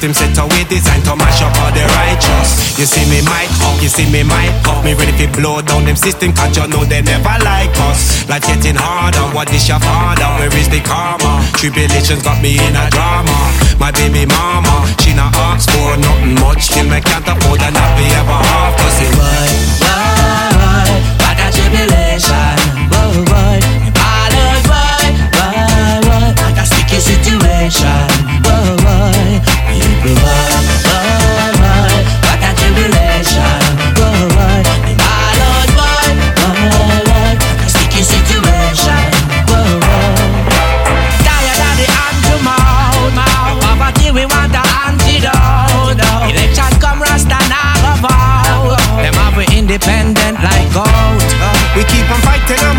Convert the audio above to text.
system set away designed to mash up all the righteous. You see me might oh, up, you see me might oh. up. Me ready to blow down them system, cause you know they never like us. Life getting harder, what is your father? Where is the karma? Tribulations got me in a drama. My baby mama, she not ask for nothing much, still me can't afford We keep on fighting